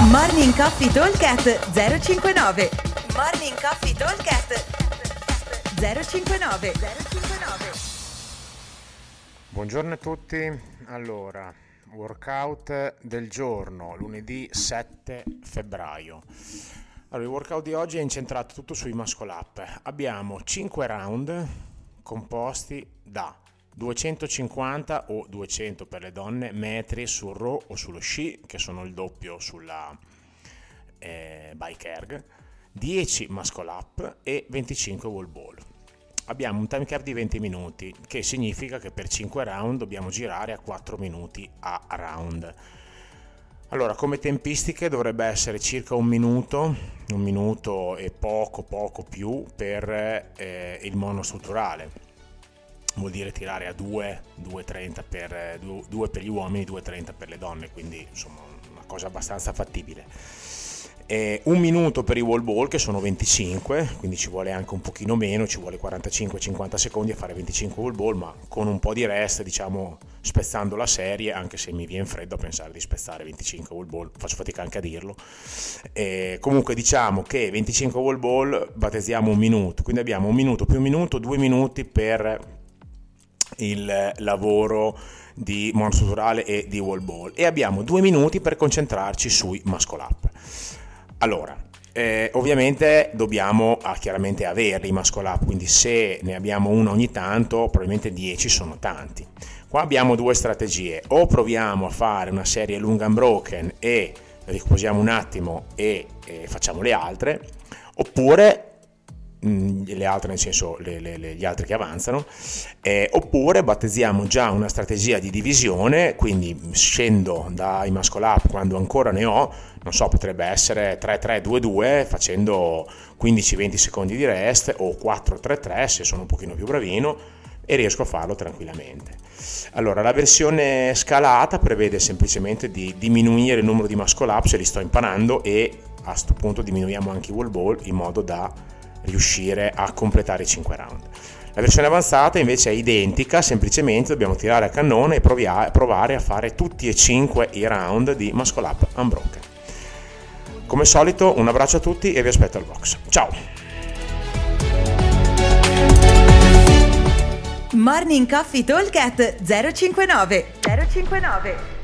Morning Coffee Talkcast 059 Morning Coffee Talkcast 059 059 Buongiorno a tutti, allora, workout del giorno, lunedì 7 febbraio. Allora, il workout di oggi è incentrato tutto sui muscle up. Abbiamo 5 round composti da 250 o 200 per le donne metri sul row o sullo sci, che sono il doppio sulla eh, bike erg, 10 muscle up e 25 wall ball. Abbiamo un time cap di 20 minuti, che significa che per 5 round dobbiamo girare a 4 minuti a round. Allora, come tempistiche dovrebbe essere circa un minuto, un minuto e poco, poco più per eh, il monostrutturale vuol dire tirare a 2, 2,30 per, 2 per gli uomini, 2,30 per le donne, quindi insomma una cosa abbastanza fattibile. E un minuto per i wall ball che sono 25, quindi ci vuole anche un pochino meno, ci vuole 45-50 secondi a fare 25 wall ball, ma con un po' di rest, diciamo, spezzando la serie, anche se mi viene freddo a pensare di spezzare 25 wall ball, faccio fatica anche a dirlo. E comunque diciamo che 25 wall ball battezziamo un minuto, quindi abbiamo un minuto più un minuto, due minuti per il lavoro di monostrutturale e di wall ball e abbiamo due minuti per concentrarci sui muscle up. Allora, eh, ovviamente dobbiamo ah, chiaramente averli i muscle up, quindi se ne abbiamo uno ogni tanto, probabilmente 10 sono tanti. Qua abbiamo due strategie, o proviamo a fare una serie lunga unbroken e riposiamo un attimo e, e facciamo le altre, oppure le altre nel senso le, le, le, gli altri che avanzano eh, oppure battezziamo già una strategia di divisione quindi scendo dai muscle up quando ancora ne ho non so potrebbe essere 3-3-2-2 facendo 15-20 secondi di rest o 4-3-3 se sono un pochino più bravino e riesco a farlo tranquillamente. Allora la versione scalata prevede semplicemente di diminuire il numero di muscle up se li sto imparando e a questo punto diminuiamo anche i wall ball in modo da riuscire a completare i 5 round. La versione avanzata invece è identica, semplicemente dobbiamo tirare a cannone e provare a fare tutti e 5 i round di Muscle Up Unbroken. Come solito un abbraccio a tutti e vi aspetto al box. Ciao! Morning Coffee Talk 059 059